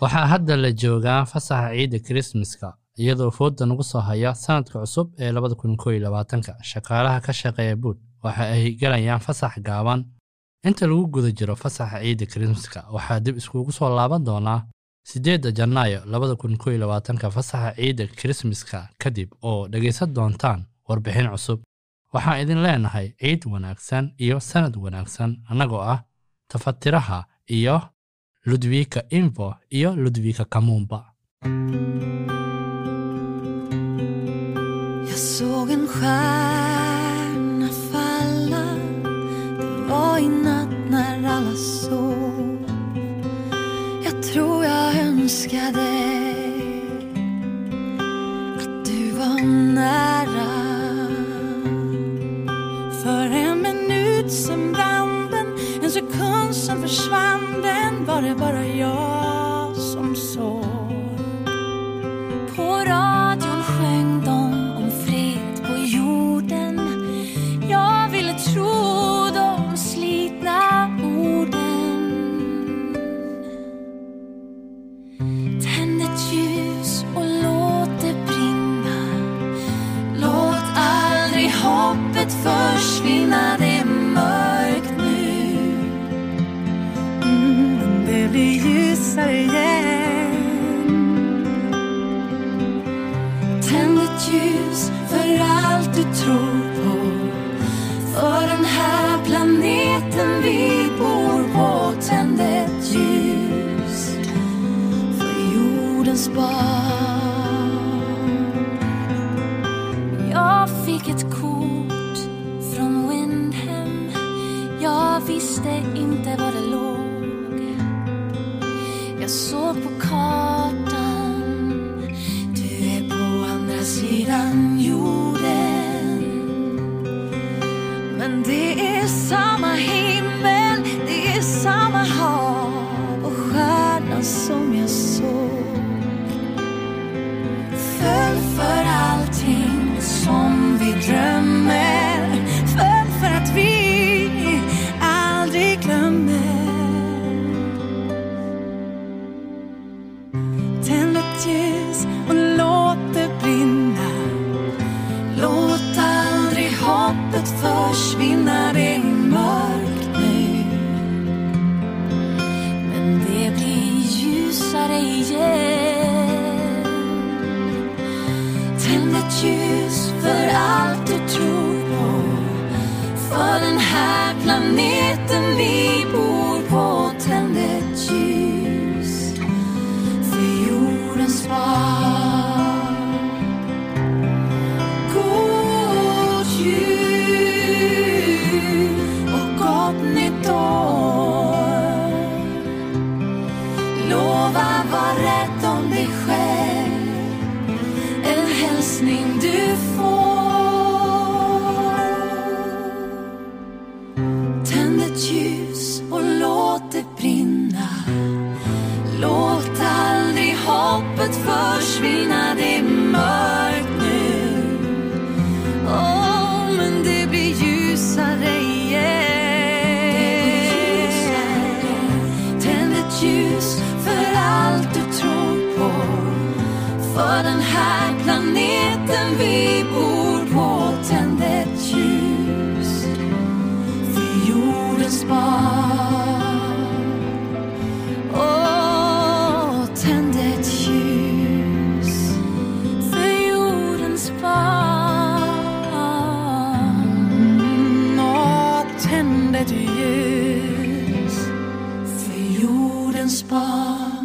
waxaa hadda la joogaa fasaxa ciidda kirismaska iyadoo fooda nagu soo haya sanadka cusub ee labada kun koo labaatanka shaqaalaha ka shaqeeya buud waxa ay galayaan fasax gaaban. Inta lagu guda jiro fasaxa ciidda kirismaska waxaa dib iskugu soo laaban doonaa siddeedda janaayo labada kun koo labaatanka fasaxa ciidda kirismaska kadib oo dhegaysan doontaan warbixin cusub. Waxaan idin leenahay ciid wanaagsan iyo sanad wanaagsan annagoo ah tafatiraha iyo ludwika info iyo ludwika kamumba Jag såg en stjärna falla Det var i natt när alla sov. Jag tror jag önskade att du var nära. För en minut sen brann den En sekund sen försvann den. Var det bara jag ett ljus för allt du tror på. För den här planeten vi bor på Tänd ett ljus för jordens barn. Jag fick ett kort från Windhem Jag visste inte var det låg. Jag såg samma himmel Det är samma hav och stjärnan som jag såg. Föll för allting som vi drömmer Föll för att vi aldrig glömmer. Tänd ett ljus. Tänd ett ljus för allt du tror på. För den här planeten vi bor på. Tänd ett ljus för jordens barn. God jul och gott nytt år. Lova var rädd om dig själv hälsning du får. Tänd ett ljus och låt det brinna. Låt aldrig hoppet försvinna. Det För den här planeten vi bor på Tänd ett ljus. För jordens barn Åh, tänd ett ljus. För jordens barn Åh, tänd ett ljus. För jordens barn